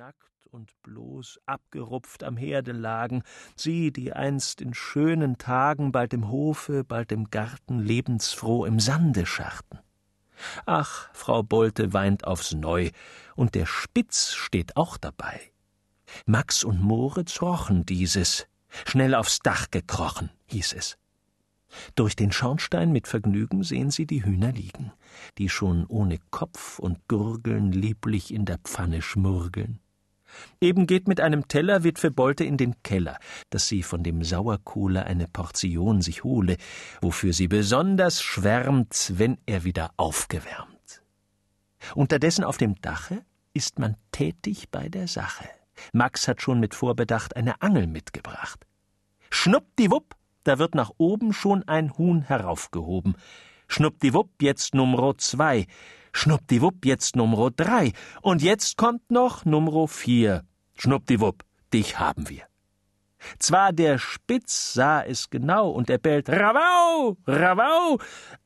nackt und bloß abgerupft am Herde lagen, sie, die einst in schönen Tagen bald im Hofe, bald im Garten lebensfroh im Sande scharrten. Ach, Frau Bolte weint aufs Neu, und der Spitz steht auch dabei. Max und Moritz rochen dieses, schnell aufs Dach gekrochen, hieß es. Durch den Schornstein mit Vergnügen sehen sie die Hühner liegen, die schon ohne Kopf und Gurgeln lieblich in der Pfanne schmurgeln. Eben geht mit einem Teller Witwe Bolte in den Keller, dass sie von dem Sauerkohle eine Portion sich hole, wofür sie besonders schwärmt, wenn er wieder aufgewärmt. Unterdessen auf dem Dache ist man tätig bei der Sache. Max hat schon mit Vorbedacht eine Angel mitgebracht. Schnuppdiwupp, da wird nach oben schon ein Huhn heraufgehoben. Schnuppdiwupp, jetzt Nummer zwei. Schnuppdiwupp, jetzt Nummer drei. Und jetzt kommt noch Nummer vier. Schnuppdiwupp, dich haben wir. Zwar der Spitz sah es genau und er bellt Ravau, Ravau,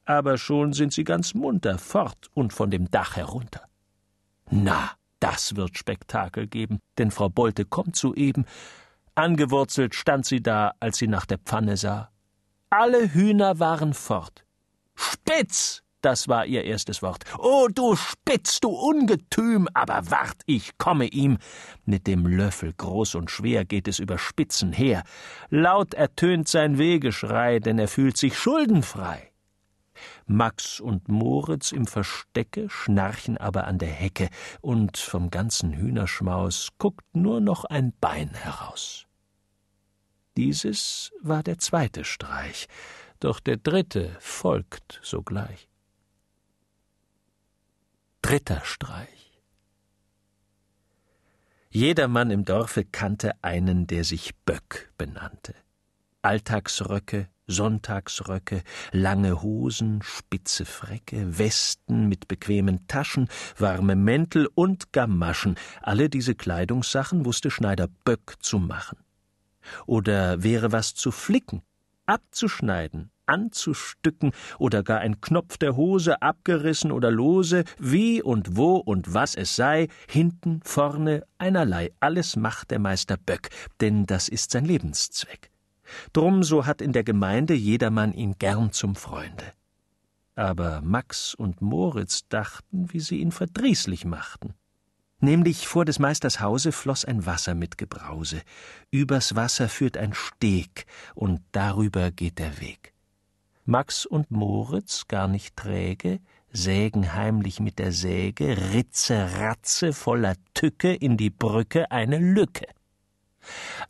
aber schon sind sie ganz munter fort und von dem Dach herunter. Na, das wird Spektakel geben, denn Frau Bolte kommt soeben. Angewurzelt stand sie da, als sie nach der Pfanne sah. Alle Hühner waren fort. Spitz! Das war ihr erstes Wort. Oh, du Spitz, du Ungetüm, aber wart, ich komme ihm. Mit dem Löffel groß und schwer geht es über Spitzen her. Laut ertönt sein Wehgeschrei, denn er fühlt sich schuldenfrei. Max und Moritz im Verstecke schnarchen aber an der Hecke, und vom ganzen Hühnerschmaus guckt nur noch ein Bein heraus. Dieses war der zweite Streich, doch der dritte folgt sogleich. Dritter Streich. Jedermann im Dorfe kannte einen, der sich Böck benannte. Alltagsröcke, Sonntagsröcke, lange Hosen, spitze Frecke, Westen mit bequemen Taschen, warme Mäntel und Gamaschen, alle diese Kleidungssachen wusste Schneider Böck zu machen. Oder wäre was zu flicken, abzuschneiden, anzustücken oder gar ein Knopf der Hose abgerissen oder lose, wie und wo und was es sei, hinten, vorne, einerlei, alles macht der Meister Böck, denn das ist sein Lebenszweck. Drum so hat in der Gemeinde jedermann ihn gern zum Freunde. Aber Max und Moritz dachten, wie sie ihn verdrießlich machten. Nämlich vor des Meisters Hause floß ein Wasser mit Gebrause. Übers Wasser führt ein Steg, und darüber geht der Weg. Max und Moritz, gar nicht träge, sägen heimlich mit der Säge, Ritze, Ratze voller Tücke in die Brücke eine Lücke.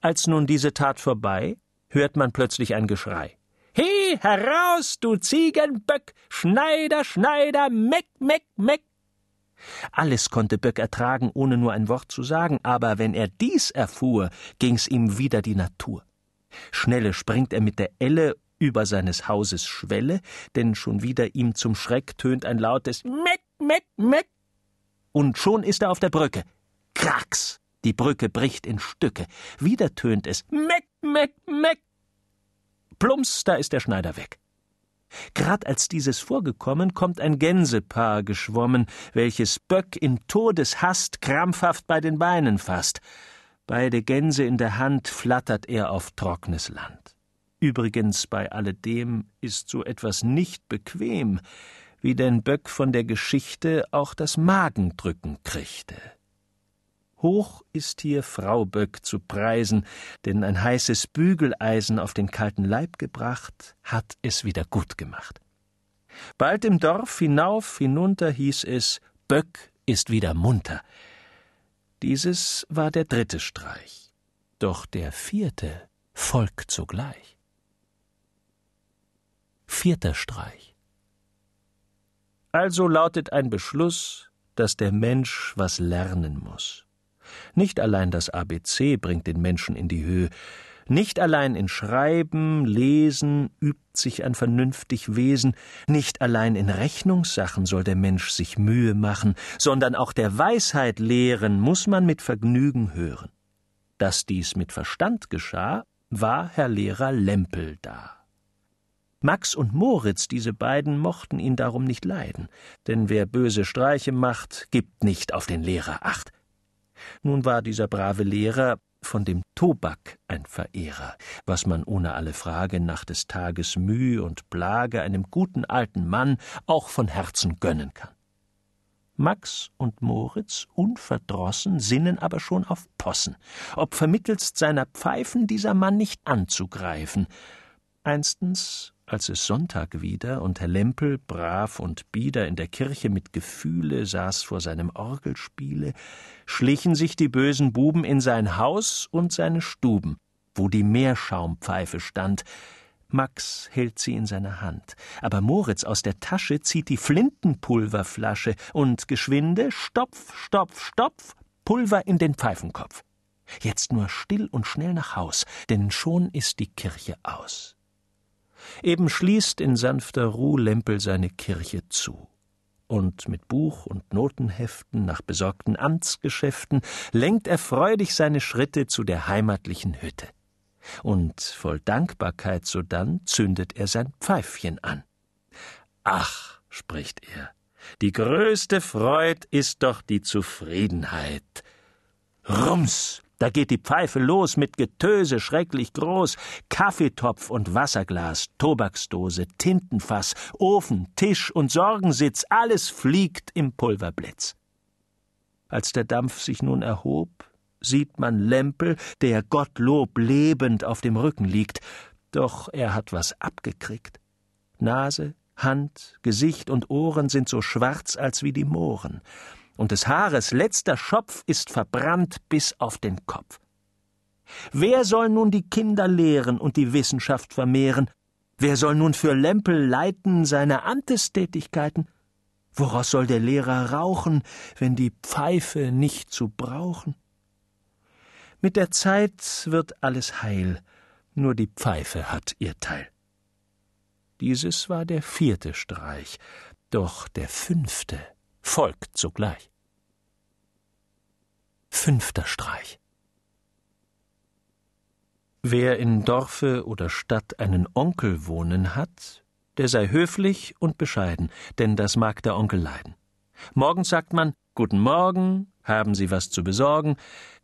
Als nun diese Tat vorbei, hört man plötzlich ein Geschrei. He, heraus, du Ziegenböck! Schneider, Schneider, meck, meck, meck! Alles konnte Böck ertragen, ohne nur ein Wort zu sagen, aber wenn er dies erfuhr, ging's ihm wieder die Natur. Schnelle springt er mit der Elle über seines Hauses Schwelle, denn schon wieder ihm zum Schreck tönt ein lautes Meck, Meck, Meck. Und schon ist er auf der Brücke. Kracks! Die Brücke bricht in Stücke. Wieder tönt es Meck, Meck, Meck. Plumps, da ist der Schneider weg. Grad als dieses vorgekommen, kommt ein Gänsepaar geschwommen, welches Böck in Todeshast krampfhaft bei den Beinen fasst. Beide Gänse in der Hand flattert er auf trocknes Land. Übrigens bei alledem ist so etwas nicht bequem, wie denn Böck von der Geschichte auch das Magendrücken kriegte. Hoch ist hier Frau Böck zu preisen, denn ein heißes Bügeleisen auf den kalten Leib gebracht, hat es wieder gut gemacht. Bald im Dorf hinauf, hinunter hieß es, Böck ist wieder munter. Dieses war der dritte Streich. Doch der vierte folgt sogleich. Vierter Streich. Also lautet ein Beschluss, dass der Mensch was lernen muss. Nicht allein das ABC bringt den Menschen in die Höhe, nicht allein in Schreiben, Lesen übt sich ein vernünftig Wesen, nicht allein in Rechnungssachen soll der Mensch sich Mühe machen, sondern auch der Weisheit lehren muss man mit Vergnügen hören. Dass dies mit Verstand geschah, war Herr Lehrer Lempel da. Max und Moritz, diese beiden, mochten ihn darum nicht leiden, denn wer böse Streiche macht, gibt nicht auf den Lehrer acht. Nun war dieser brave Lehrer von dem Tobak ein Verehrer, was man ohne alle Frage nach des Tages Mühe und Plage einem guten alten Mann auch von Herzen gönnen kann. Max und Moritz, unverdrossen, sinnen aber schon auf Possen, ob vermittelst seiner Pfeifen dieser Mann nicht anzugreifen. Einstens als es Sonntag wieder und Herr Lempel, brav und bieder in der Kirche mit Gefühle saß vor seinem Orgelspiele, schlichen sich die bösen Buben in sein Haus und seine Stuben, wo die Meerschaumpfeife stand. Max hält sie in seiner Hand, aber Moritz aus der Tasche zieht die Flintenpulverflasche und geschwinde Stopf, Stopf, Stopf, Pulver in den Pfeifenkopf. Jetzt nur still und schnell nach Haus, denn schon ist die Kirche aus. Eben schließt in sanfter Ruh Lempel seine Kirche zu. Und mit Buch und Notenheften nach besorgten Amtsgeschäften lenkt er freudig seine Schritte zu der heimatlichen Hütte. Und voll Dankbarkeit sodann zündet er sein Pfeifchen an. Ach, spricht er, die größte Freud ist doch die Zufriedenheit. Rums da geht die Pfeife los mit Getöse schrecklich groß, Kaffeetopf und Wasserglas, Tobaksdose, Tintenfass, Ofen, Tisch und Sorgensitz, alles fliegt im Pulverblitz. Als der Dampf sich nun erhob, sieht man Lempel, der Gottlob lebend auf dem Rücken liegt, doch er hat was abgekriegt. Nase, Hand, Gesicht und Ohren sind so schwarz als wie die Mohren und des Haares letzter Schopf ist verbrannt bis auf den Kopf. Wer soll nun die Kinder lehren und die Wissenschaft vermehren? Wer soll nun für Lempel leiten seine Amtestätigkeiten? Woraus soll der Lehrer rauchen, wenn die Pfeife nicht zu brauchen? Mit der Zeit wird alles heil, nur die Pfeife hat ihr Teil. Dieses war der vierte Streich, doch der fünfte folgt sogleich. Fünfter Streich. Wer in Dorfe oder Stadt einen Onkel wohnen hat, der sei höflich und bescheiden, denn das mag der Onkel leiden. Morgens sagt man Guten Morgen, haben Sie was zu besorgen,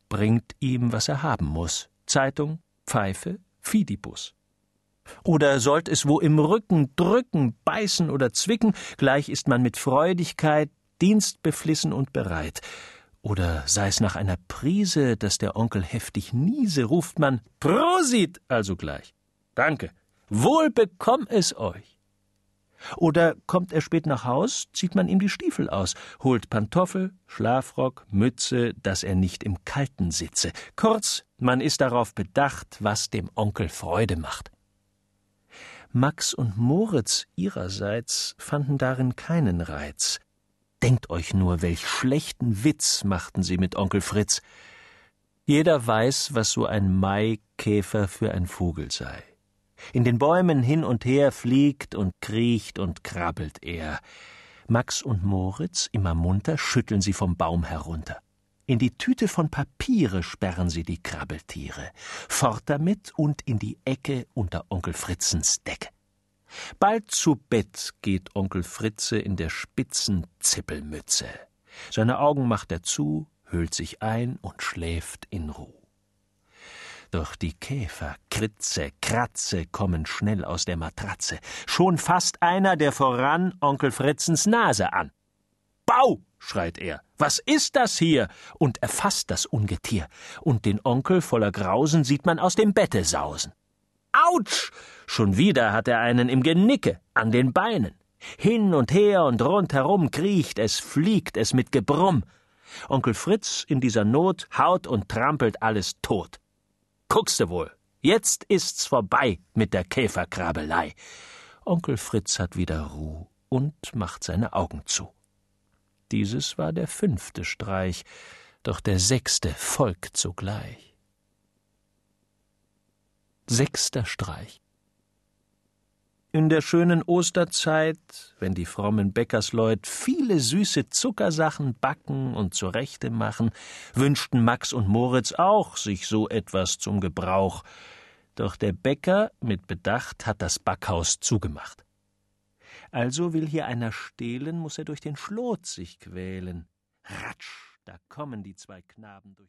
bringt ihm, was er haben muss. Zeitung, Pfeife, Fidibus. Oder sollt es wo im Rücken drücken, beißen oder zwicken, gleich ist man mit Freudigkeit dienstbeflissen und bereit. Oder sei es nach einer Prise, dass der Onkel heftig niese, ruft man Prosit also gleich. Danke. Wohl bekomm es euch. Oder kommt er spät nach Haus, zieht man ihm die Stiefel aus, holt Pantoffel, Schlafrock, Mütze, dass er nicht im Kalten sitze. Kurz, man ist darauf bedacht, was dem Onkel Freude macht. Max und Moritz ihrerseits fanden darin keinen Reiz. Denkt euch nur, welch schlechten Witz machten sie mit Onkel Fritz. Jeder weiß, was so ein Maikäfer für ein Vogel sei. In den Bäumen hin und her fliegt und kriecht und krabbelt er. Max und Moritz, immer munter, schütteln sie vom Baum herunter. In die Tüte von Papiere sperren sie die Krabbeltiere. Fort damit und in die Ecke unter Onkel Fritzens Decke. Bald zu Bett geht Onkel Fritze in der spitzen Zippelmütze. Seine Augen macht er zu, hüllt sich ein und schläft in Ruh. Doch die Käfer, Kritze, Kratze kommen schnell aus der Matratze. Schon fasst einer der voran Onkel Fritzens Nase an. Bau! schreit er. Was ist das hier? Und erfasst das Ungetier. Und den Onkel voller Grausen sieht man aus dem Bette sausen. Autsch! Schon wieder hat er einen im Genicke, an den Beinen. Hin und her und rundherum kriecht es, fliegt es mit Gebrumm. Onkel Fritz in dieser Not haut und trampelt alles tot. Guckste wohl, jetzt ist's vorbei mit der Käferkrabelei. Onkel Fritz hat wieder Ruh und macht seine Augen zu. Dieses war der fünfte Streich, doch der sechste folgt sogleich. Sechster Streich. In der schönen Osterzeit, wenn die frommen Bäckersleut viele süße Zuckersachen backen und zurechte machen, wünschten Max und Moritz auch sich so etwas zum Gebrauch. Doch der Bäcker mit Bedacht hat das Backhaus zugemacht. Also will hier einer stehlen, muss er durch den Schlot sich quälen. Ratsch, Da kommen die zwei Knaben durch